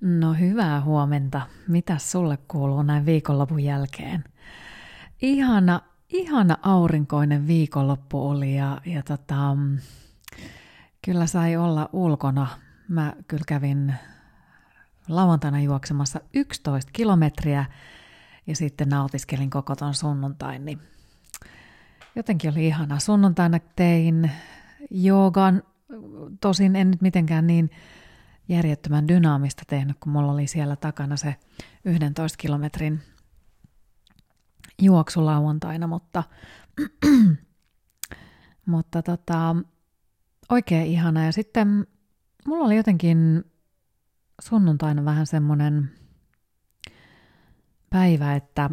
No hyvää huomenta. Mitä sulle kuuluu näin viikonlopun jälkeen? Ihana, ihana aurinkoinen viikonloppu oli ja, ja tota, kyllä sai olla ulkona. Mä kyllä kävin lauantaina juoksemassa 11 kilometriä ja sitten nautiskelin koko ton sunnuntain, niin jotenkin oli ihana. Sunnuntaina tein joogan, tosin en nyt mitenkään niin järjettömän dynaamista tehnyt, kun mulla oli siellä takana se 11 kilometrin juoksu lauantaina, mutta, mutta tota, oikein ihana. Ja sitten mulla oli jotenkin sunnuntaina vähän semmoinen päivä, että,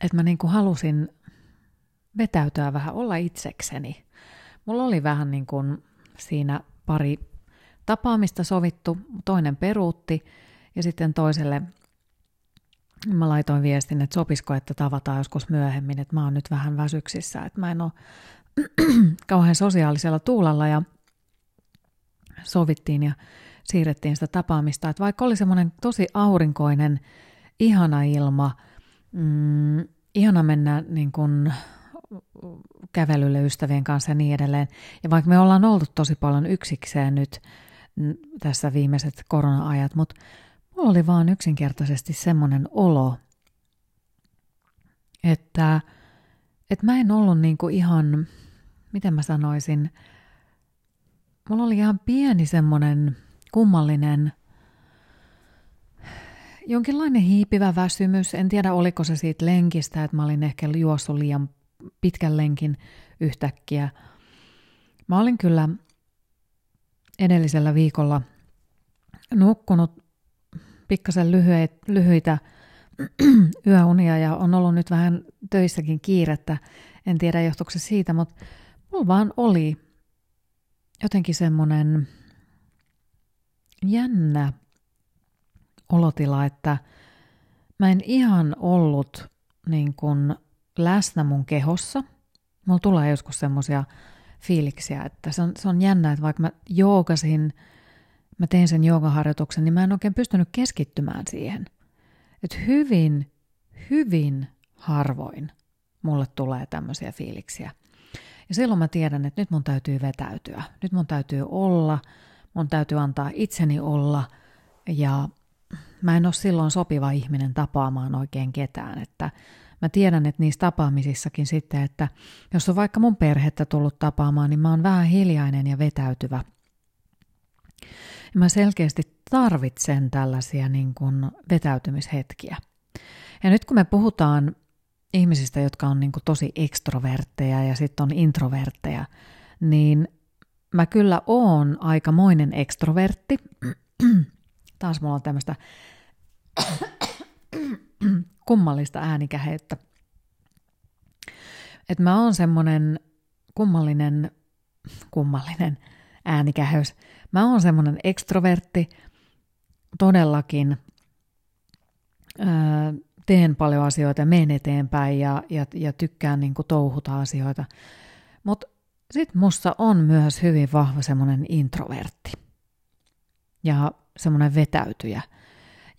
että mä niinku halusin vetäytyä vähän, olla itsekseni. Mulla oli vähän niin kuin siinä pari tapaamista sovittu, toinen peruutti ja sitten toiselle mä laitoin viestin, että sopisiko, että tavataan joskus myöhemmin, että mä oon nyt vähän väsyksissä, että mä en ole kauhean sosiaalisella tuulalla ja sovittiin ja siirrettiin sitä tapaamista, että vaikka oli semmoinen tosi aurinkoinen, ihana ilma, mm, ihana mennä niin kuin kävelylle ystävien kanssa ja niin edelleen. Ja vaikka me ollaan oltu tosi paljon yksikseen nyt tässä viimeiset korona-ajat, mutta mulla oli vaan yksinkertaisesti semmoinen olo, että, että mä en ollut niinku ihan, miten mä sanoisin, mulla oli ihan pieni semmoinen kummallinen, jonkinlainen hiipivä väsymys. En tiedä, oliko se siitä lenkistä, että mä olin ehkä juossut liian pitkän lenkin yhtäkkiä. Mä olin kyllä edellisellä viikolla nukkunut pikkasen lyhyitä, lyhyitä yöunia ja on ollut nyt vähän töissäkin kiirettä. En tiedä johtuuko se siitä, mutta mulla vaan oli jotenkin semmoinen jännä olotila, että mä en ihan ollut niin kuin läsnä mun kehossa. Mulla tulee joskus semmoisia fiiliksiä, että se on, se on jännä, että vaikka mä joogasin, mä tein sen joogaharjoituksen, niin mä en oikein pystynyt keskittymään siihen. Että hyvin, hyvin harvoin mulle tulee tämmöisiä fiiliksiä. Ja silloin mä tiedän, että nyt mun täytyy vetäytyä. Nyt mun täytyy olla, mun täytyy antaa itseni olla ja mä en ole silloin sopiva ihminen tapaamaan oikein ketään, että mä tiedän, että niissä tapaamisissakin sitten, että jos on vaikka mun perhettä tullut tapaamaan, niin mä oon vähän hiljainen ja vetäytyvä. Mä selkeästi tarvitsen tällaisia niin kuin vetäytymishetkiä. Ja nyt kun me puhutaan ihmisistä, jotka on niin kuin tosi ekstrovertteja ja sitten on introvertteja, niin mä kyllä oon aikamoinen ekstrovertti. Taas mulla on tämmöistä kummallista äänikäheyttä. Että mä oon semmonen kummallinen, kummallinen äänikäheys. Mä oon semmonen ekstrovertti, todellakin öö, teen paljon asioita, menen eteenpäin ja, ja, ja tykkään niin kuin touhuta asioita. Mutta sitten musta on myös hyvin vahva semmoinen introvertti ja semmoinen vetäytyjä –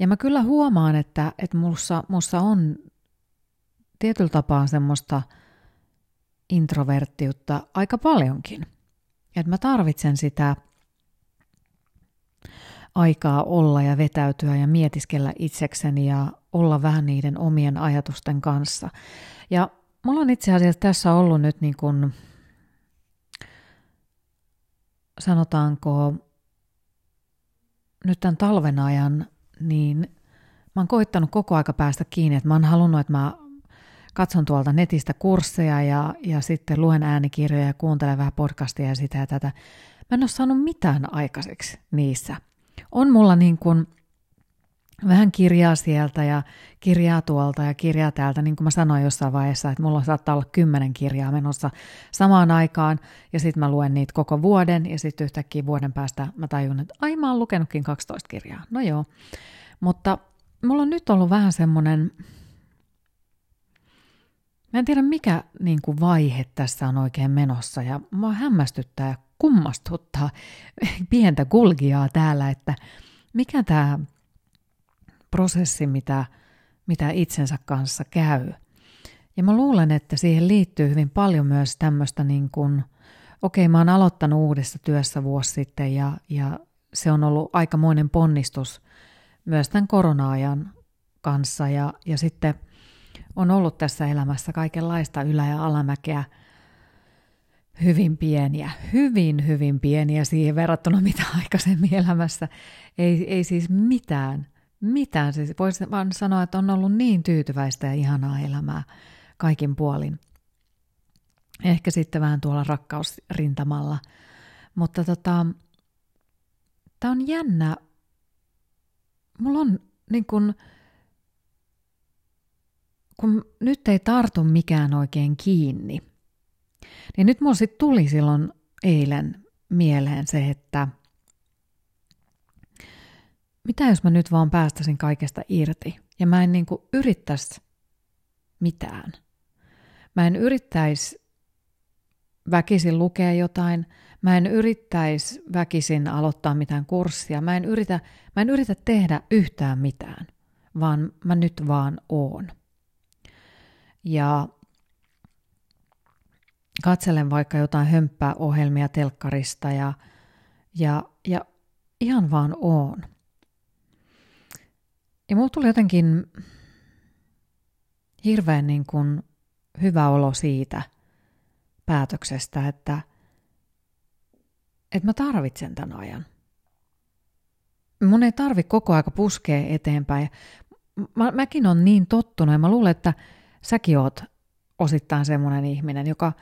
ja mä kyllä huomaan, että, että mussa, mussa on tietyllä tapaa semmoista introverttiutta aika paljonkin. Että mä tarvitsen sitä aikaa olla ja vetäytyä ja mietiskellä itsekseni ja olla vähän niiden omien ajatusten kanssa. Ja mulla on itse asiassa tässä ollut nyt niin kuin, sanotaanko, nyt tämän talven ajan niin mä oon koittanut koko aika päästä kiinni, että mä oon halunnut, että mä katson tuolta netistä kursseja ja, ja sitten luen äänikirjoja ja kuuntelen vähän podcastia ja sitä ja tätä. Mä en ole saanut mitään aikaiseksi niissä. On mulla niin kuin vähän kirjaa sieltä ja kirjaa tuolta ja kirjaa täältä, niin kuin mä sanoin jossain vaiheessa, että mulla saattaa olla kymmenen kirjaa menossa samaan aikaan, ja sitten mä luen niitä koko vuoden, ja sitten yhtäkkiä vuoden päästä mä tajun, että ai mä oon lukenutkin 12 kirjaa. No joo, mutta mulla on nyt ollut vähän semmoinen, mä en tiedä mikä niin kuin vaihe tässä on oikein menossa, ja mua hämmästyttää ja kummastuttaa pientä kulgiaa täällä, että mikä tämä prosessi, mitä, mitä itsensä kanssa käy. Ja mä luulen, että siihen liittyy hyvin paljon myös tämmöistä niin kuin, okei, mä oon aloittanut uudessa työssä vuosi sitten ja, ja se on ollut aikamoinen ponnistus myös tämän korona-ajan kanssa ja, ja sitten on ollut tässä elämässä kaikenlaista ylä- ja alamäkeä – hyvin pieniä, hyvin hyvin pieniä siihen verrattuna mitä aikaisemmin elämässä. Ei, ei siis mitään, mitään. Siis voisi vaan sanoa, että on ollut niin tyytyväistä ja ihanaa elämää kaikin puolin. Ehkä sitten vähän tuolla rakkausrintamalla. Mutta tota, tämä on jännä. Mulla on niin kun, kun nyt ei tartu mikään oikein kiinni – niin nyt mulla sitten tuli silloin eilen mieleen se, että mitä jos mä nyt vaan päästäisin kaikesta irti ja mä en niinku yrittäisi mitään. Mä en yrittäisi väkisin lukea jotain, mä en yrittäisi väkisin aloittaa mitään kurssia, mä en yritä, mä en yritä tehdä yhtään mitään, vaan mä nyt vaan oon. Ja katselen vaikka jotain hömppää ohjelmia telkkarista ja, ja, ja ihan vaan oon. Ja mulla tuli jotenkin hirveän niin kuin hyvä olo siitä päätöksestä, että, että mä tarvitsen tämän ajan. Mun ei tarvi koko aika puskea eteenpäin. Mä, mäkin on niin tottunut ja mä luulen, että säkin oot osittain semmoinen ihminen, joka –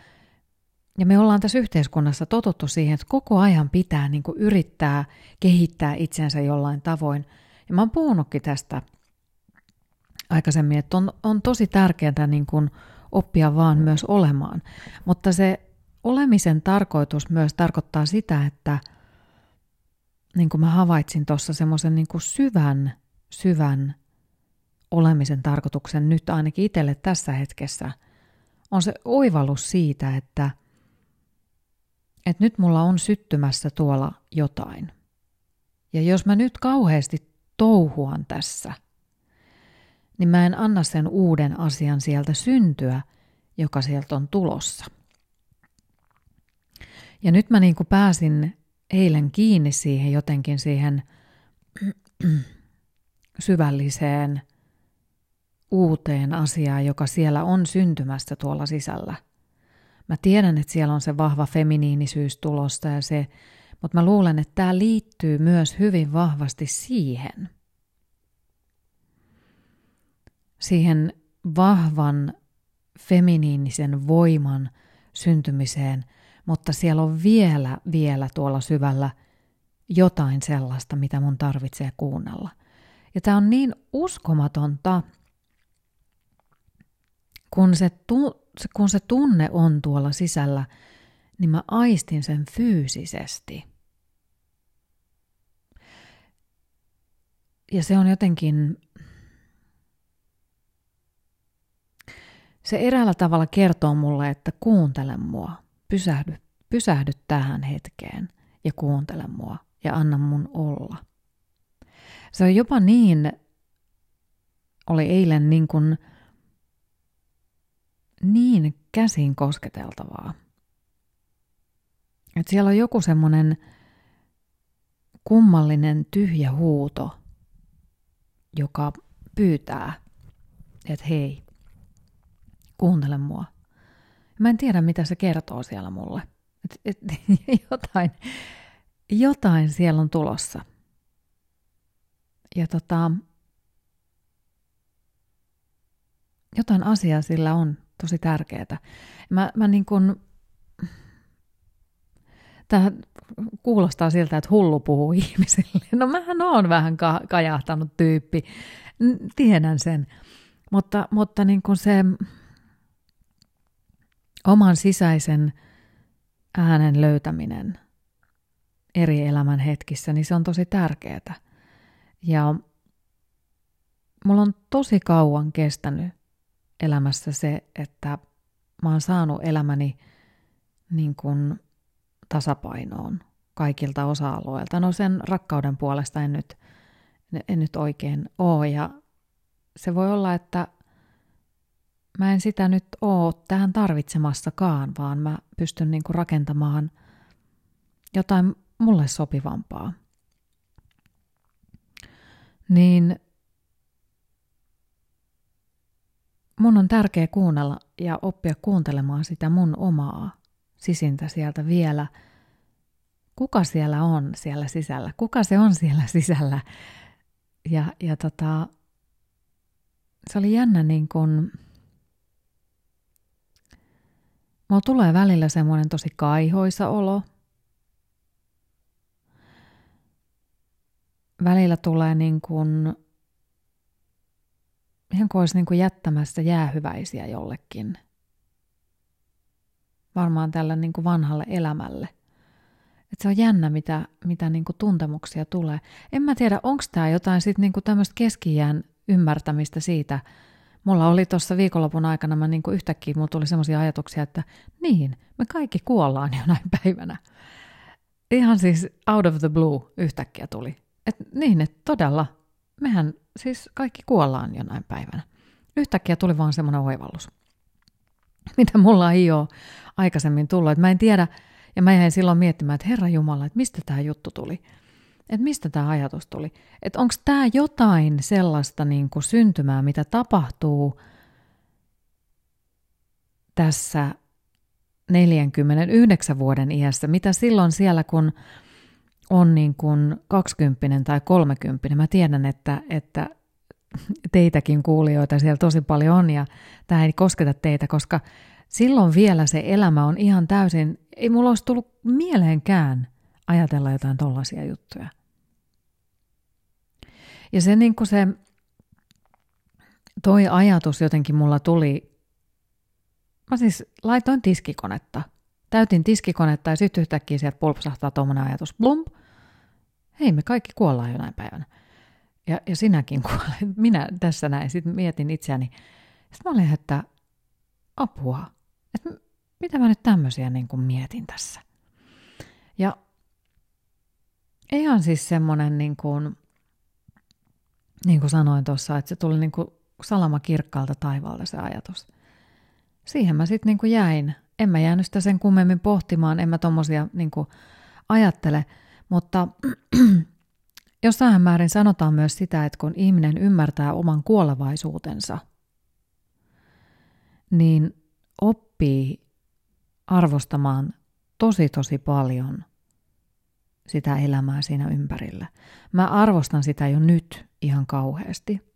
ja me ollaan tässä yhteiskunnassa totuttu siihen, että koko ajan pitää niin kuin yrittää kehittää itsensä jollain tavoin. Ja mä oon puhunutkin tästä aikaisemmin, että on, on tosi tärkeää niin kuin oppia vaan myös olemaan. Mutta se olemisen tarkoitus myös tarkoittaa sitä, että niin kuin mä havaitsin tuossa semmoisen niin kuin syvän, syvän olemisen tarkoituksen nyt ainakin itselle tässä hetkessä, on se oivallus siitä, että – että nyt mulla on syttymässä tuolla jotain. Ja jos mä nyt kauheasti touhuan tässä, niin mä en anna sen uuden asian sieltä syntyä, joka sieltä on tulossa. Ja nyt mä niin kuin pääsin eilen kiinni siihen jotenkin siihen syvälliseen uuteen asiaan, joka siellä on syntymässä tuolla sisällä – Mä tiedän, että siellä on se vahva feminiinisyys tulosta ja se, mutta mä luulen, että tämä liittyy myös hyvin vahvasti siihen. Siihen vahvan feminiinisen voiman syntymiseen, mutta siellä on vielä, vielä tuolla syvällä jotain sellaista, mitä mun tarvitsee kuunnella. Ja tämä on niin uskomatonta, kun se tu- kun se tunne on tuolla sisällä, niin mä aistin sen fyysisesti. Ja se on jotenkin, se eräällä tavalla kertoo mulle, että kuuntele mua, pysähdy, pysähdy tähän hetkeen ja kuuntele mua ja anna mun olla. Se on jopa niin, oli eilen niin kuin niin käsin kosketeltavaa. Et siellä on joku semmoinen kummallinen tyhjä huuto, joka pyytää, että hei, kuuntele mua. Mä en tiedä, mitä se kertoo siellä mulle. Et, et, jotain, jotain siellä on tulossa. Ja tota, jotain asiaa sillä on tosi tärkeää. Mä, mä niin kuin, tämä kuulostaa siltä, että hullu puhuu ihmisille. No mähän oon vähän ka- kajahtanut tyyppi, tiedän sen. Mutta, mutta niin kuin se oman sisäisen äänen löytäminen eri elämän hetkissä, niin se on tosi tärkeää. Ja mulla on tosi kauan kestänyt elämässä se, että mä oon saanut elämäni niin kuin tasapainoon kaikilta osa-alueilta. No sen rakkauden puolesta en nyt, en nyt oikein ole. Ja se voi olla, että mä en sitä nyt oo tähän tarvitsemassakaan, vaan mä pystyn niinku rakentamaan jotain mulle sopivampaa. Niin mun on tärkeä kuunnella ja oppia kuuntelemaan sitä mun omaa sisintä sieltä vielä. Kuka siellä on siellä sisällä? Kuka se on siellä sisällä? Ja, ja tota, se oli jännä niin kun, mulla tulee välillä semmoinen tosi kaihoisa olo. Välillä tulee niin kuin ihan kuin olisi niin kuin jättämässä jäähyväisiä jollekin. Varmaan tällä niin kuin vanhalle elämälle. Et se on jännä, mitä, mitä niin kuin tuntemuksia tulee. En mä tiedä, onko tämä jotain sit niin kuin tämmöistä keskijään ymmärtämistä siitä. Mulla oli tuossa viikonlopun aikana, mä niin kuin yhtäkkiä mulla tuli semmoisia ajatuksia, että niin, me kaikki kuollaan jonain päivänä. Ihan siis out of the blue yhtäkkiä tuli. Et niin, että todella, mehän siis kaikki kuollaan jonain päivänä. Yhtäkkiä tuli vaan semmoinen oivallus, mitä mulla ei ole aikaisemmin tullut. Et mä en tiedä, ja mä jäin silloin miettimään, että Herra Jumala, että mistä tämä juttu tuli. Että mistä tämä ajatus tuli. Että onko tämä jotain sellaista niin kuin syntymää, mitä tapahtuu tässä 49 vuoden iässä, mitä silloin siellä, kun on niin kuin 20 tai 30, mä tiedän, että, että teitäkin kuulijoita siellä tosi paljon on ja tämä ei kosketa teitä, koska silloin vielä se elämä on ihan täysin, ei mulla olisi tullut mieleenkään ajatella jotain tollaisia juttuja. Ja se niin se, toi ajatus jotenkin mulla tuli, mä siis laitoin tiskikonetta, täytin tiskikonetta ja sitten yhtäkkiä sieltä pulpsahtaa tuommoinen ajatus, blump, hei me kaikki kuollaan jonain päivänä. Ja, ja sinäkin kuolet. Minä tässä näin. Sitten mietin itseäni. Sitten mä olin, että apua. Että mitä mä nyt tämmöisiä niin kuin mietin tässä. Ja ihan siis semmoinen, niin kuin, niin kuin sanoin tuossa, että se tuli niin kuin salama kirkkaalta taivaalta se ajatus. Siihen mä sitten niin jäin. En mä jäänyt sitä sen kummemmin pohtimaan, en mä tommosia niin kuin ajattele, mutta jossain määrin sanotaan myös sitä, että kun ihminen ymmärtää oman kuolevaisuutensa, niin oppii arvostamaan tosi tosi paljon sitä elämää siinä ympärillä. Mä arvostan sitä jo nyt ihan kauheasti.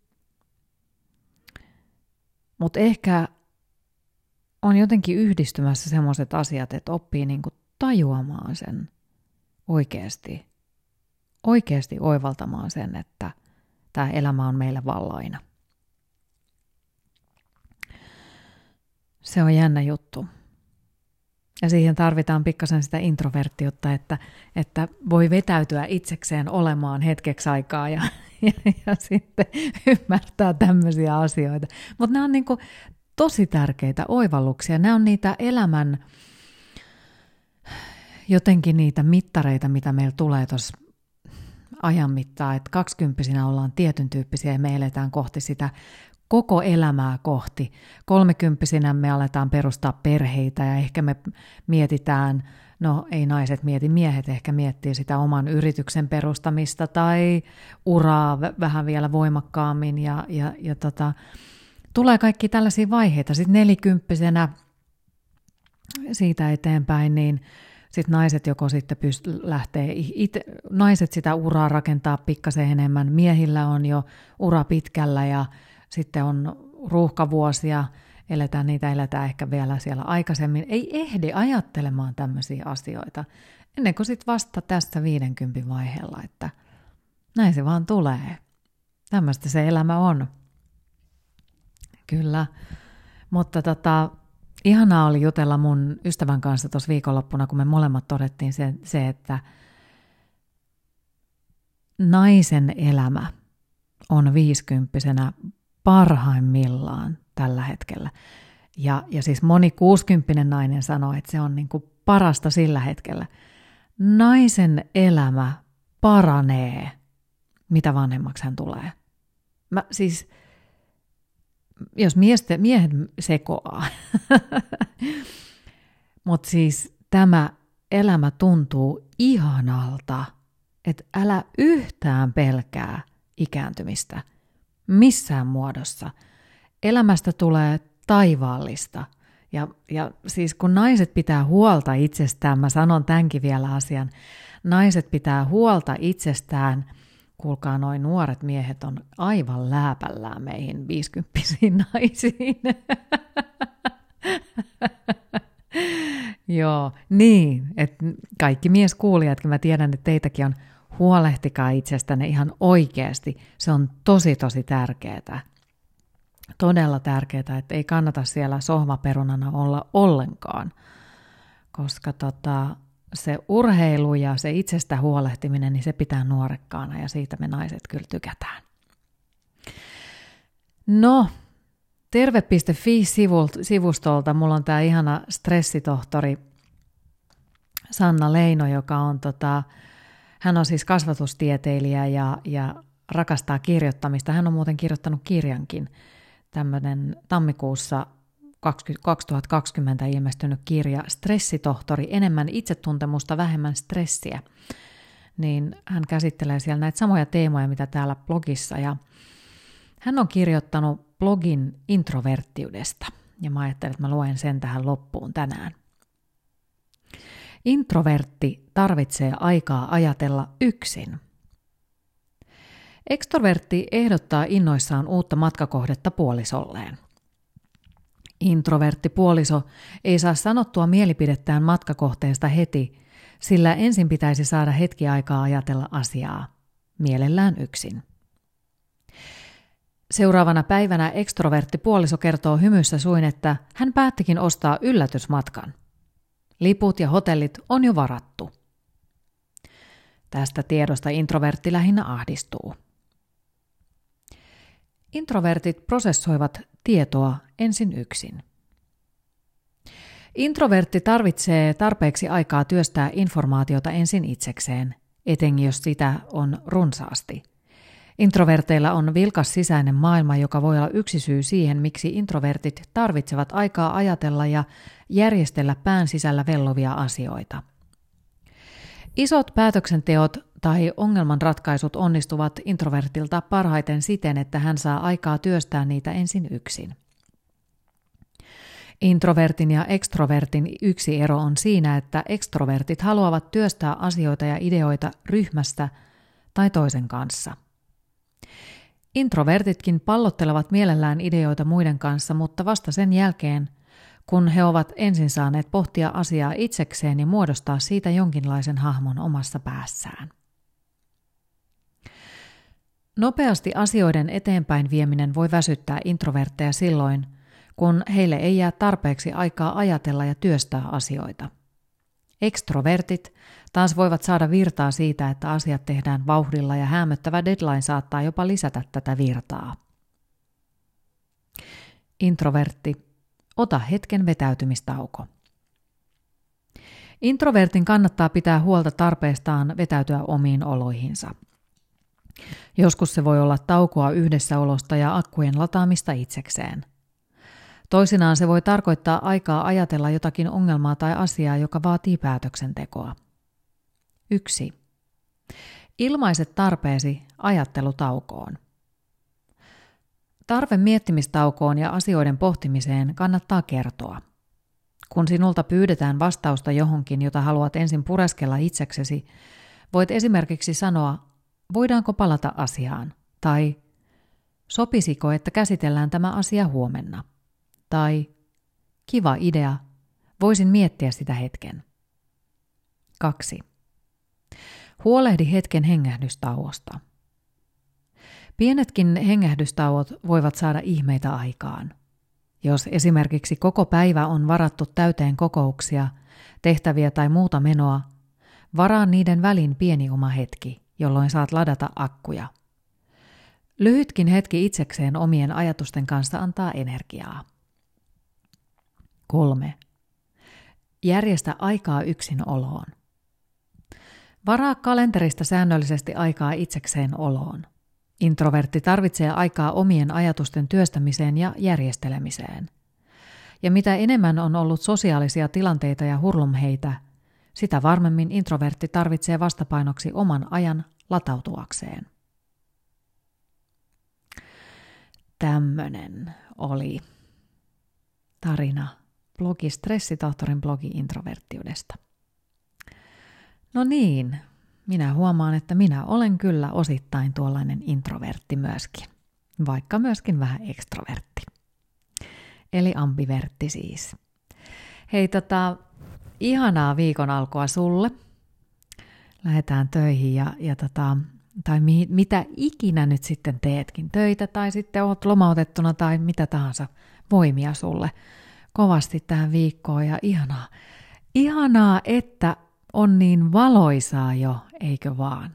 Mutta ehkä on jotenkin yhdistymässä semmoiset asiat, että oppii niinku tajuamaan sen oikeasti, oikeasti oivaltamaan sen, että tämä elämä on meille vallaina. Se on jännä juttu. Ja siihen tarvitaan pikkasen sitä introverttiutta, että, että voi vetäytyä itsekseen olemaan hetkeksi aikaa ja, ja, ja sitten ymmärtää tämmöisiä asioita. Mutta nämä on niin kuin tosi tärkeitä oivalluksia. Nämä on niitä elämän jotenkin niitä mittareita, mitä meillä tulee tuossa ajan mittaan, että kaksikymppisinä ollaan tietyn tyyppisiä ja me eletään kohti sitä koko elämää kohti. Kolmekymppisinä me aletaan perustaa perheitä ja ehkä me mietitään, no ei naiset mieti, miehet ehkä miettii sitä oman yrityksen perustamista tai uraa vähän vielä voimakkaammin ja, ja, ja tota, tulee kaikki tällaisia vaiheita. Sitten nelikymppisenä siitä eteenpäin, niin sitten naiset joko sitten pyst- lähtee, ite, naiset sitä uraa rakentaa pikkasen enemmän, miehillä on jo ura pitkällä ja sitten on ruuhkavuosia, eletään niitä, eletään ehkä vielä siellä aikaisemmin. Ei ehdi ajattelemaan tämmöisiä asioita ennen kuin sitten vasta tässä 50 vaiheella, että näin se vaan tulee. Tämmöistä se elämä on. Kyllä, mutta tota, ihanaa oli jutella mun ystävän kanssa tuossa viikonloppuna, kun me molemmat todettiin se, se, että naisen elämä on viisikymppisenä parhaimmillaan tällä hetkellä. Ja, ja siis moni kuusikymppinen nainen sanoo, että se on niin kuin parasta sillä hetkellä. Naisen elämä paranee mitä vanhemmaksi hän tulee. Mä siis, jos miesten, miehet sekoaa, mutta siis tämä elämä tuntuu ihanalta, että älä yhtään pelkää ikääntymistä missään muodossa. Elämästä tulee taivaallista. Ja, ja siis kun naiset pitää huolta itsestään, mä sanon tämänkin vielä asian, naiset pitää huolta itsestään, kuulkaa noin nuoret miehet on aivan lääpällään meihin 50 naisiin. Joo, niin, että kaikki mieskuulijatkin, mä tiedän, että teitäkin on, huolehtikaa itsestänne ihan oikeasti. Se on tosi, tosi tärkeää. Todella tärkeää, että ei kannata siellä sohvaperunana olla ollenkaan, koska tota, se urheilu ja se itsestä huolehtiminen, niin se pitää nuorekkaana ja siitä me naiset kyllä tykätään. No, Terve.fi-sivustolta mulla on tämä ihana stressitohtori Sanna Leino, joka on tota, hän on siis kasvatustieteilijä ja, ja rakastaa kirjoittamista. Hän on muuten kirjoittanut kirjankin, tämmöinen tammikuussa 2020 ilmestynyt kirja Stressitohtori, enemmän itsetuntemusta, vähemmän stressiä. Niin hän käsittelee siellä näitä samoja teemoja, mitä täällä blogissa. Ja hän on kirjoittanut blogin introverttiudesta. Ja mä ajattelin, että mä luen sen tähän loppuun tänään. Introvertti tarvitsee aikaa ajatella yksin. Ekstrovertti ehdottaa innoissaan uutta matkakohdetta puolisolleen. Introvertti puoliso ei saa sanottua mielipidettään matkakohteesta heti, sillä ensin pitäisi saada hetki aikaa ajatella asiaa, mielellään yksin. Seuraavana päivänä ekstrovertti puoliso kertoo hymyssä suin, että hän päättikin ostaa yllätysmatkan – Liput ja hotellit on jo varattu. Tästä tiedosta introvertti lähinnä ahdistuu. Introvertit prosessoivat tietoa ensin yksin. Introvertti tarvitsee tarpeeksi aikaa työstää informaatiota ensin itsekseen, etenkin jos sitä on runsaasti. Introverteilla on vilkas sisäinen maailma, joka voi olla yksi syy siihen, miksi introvertit tarvitsevat aikaa ajatella ja järjestellä pään sisällä vellovia asioita. Isot päätöksenteot tai ongelmanratkaisut onnistuvat introvertilta parhaiten siten, että hän saa aikaa työstää niitä ensin yksin. Introvertin ja ekstrovertin yksi ero on siinä, että ekstrovertit haluavat työstää asioita ja ideoita ryhmästä tai toisen kanssa. Introvertitkin pallottelevat mielellään ideoita muiden kanssa, mutta vasta sen jälkeen – kun he ovat ensin saaneet pohtia asiaa itsekseen ja muodostaa siitä jonkinlaisen hahmon omassa päässään. Nopeasti asioiden eteenpäin vieminen voi väsyttää introvertteja silloin, kun heille ei jää tarpeeksi aikaa ajatella ja työstää asioita. Ekstrovertit taas voivat saada virtaa siitä, että asiat tehdään vauhdilla ja hämöttävä deadline saattaa jopa lisätä tätä virtaa. Introvertti Ota hetken vetäytymistauko. Introvertin kannattaa pitää huolta tarpeestaan vetäytyä omiin oloihinsa. Joskus se voi olla taukoa yhdessäolosta ja akkujen lataamista itsekseen. Toisinaan se voi tarkoittaa aikaa ajatella jotakin ongelmaa tai asiaa, joka vaatii päätöksentekoa. 1. Ilmaiset tarpeesi ajattelutaukoon. Tarve miettimistaukoon ja asioiden pohtimiseen kannattaa kertoa. Kun sinulta pyydetään vastausta johonkin, jota haluat ensin pureskella itseksesi, voit esimerkiksi sanoa, voidaanko palata asiaan, tai sopisiko, että käsitellään tämä asia huomenna, tai kiva idea, voisin miettiä sitä hetken. 2. Huolehdi hetken hengähdystauosta. Pienetkin hengähdystauot voivat saada ihmeitä aikaan. Jos esimerkiksi koko päivä on varattu täyteen kokouksia, tehtäviä tai muuta menoa, varaa niiden välin pieni oma hetki, jolloin saat ladata akkuja. Lyhytkin hetki itsekseen omien ajatusten kanssa antaa energiaa. 3. Järjestä aikaa yksin oloon. Varaa kalenterista säännöllisesti aikaa itsekseen oloon. Introvertti tarvitsee aikaa omien ajatusten työstämiseen ja järjestelemiseen. Ja mitä enemmän on ollut sosiaalisia tilanteita ja hurlumheitä, sitä varmemmin introvertti tarvitsee vastapainoksi oman ajan latautuakseen. Tämmönen oli tarina blogi Stressitohtorin blogi introverttiudesta. No niin, minä huomaan, että minä olen kyllä osittain tuollainen introvertti myöskin, vaikka myöskin vähän ekstrovertti. Eli ambivertti siis. Hei tota, ihanaa viikon alkua sulle. Lähdetään töihin ja, ja tota, tai mi, mitä ikinä nyt sitten teetkin, töitä tai sitten oot lomautettuna tai mitä tahansa, voimia sulle kovasti tähän viikkoon ja ihanaa, ihanaa, että on niin valoisaa jo, eikö vaan?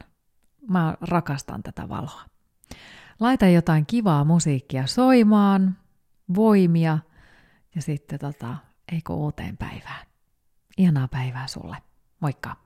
Mä rakastan tätä valoa. Laita jotain kivaa musiikkia soimaan, voimia ja sitten tota, eikö uuteen päivään. Ihanaa päivää sulle. Moikka!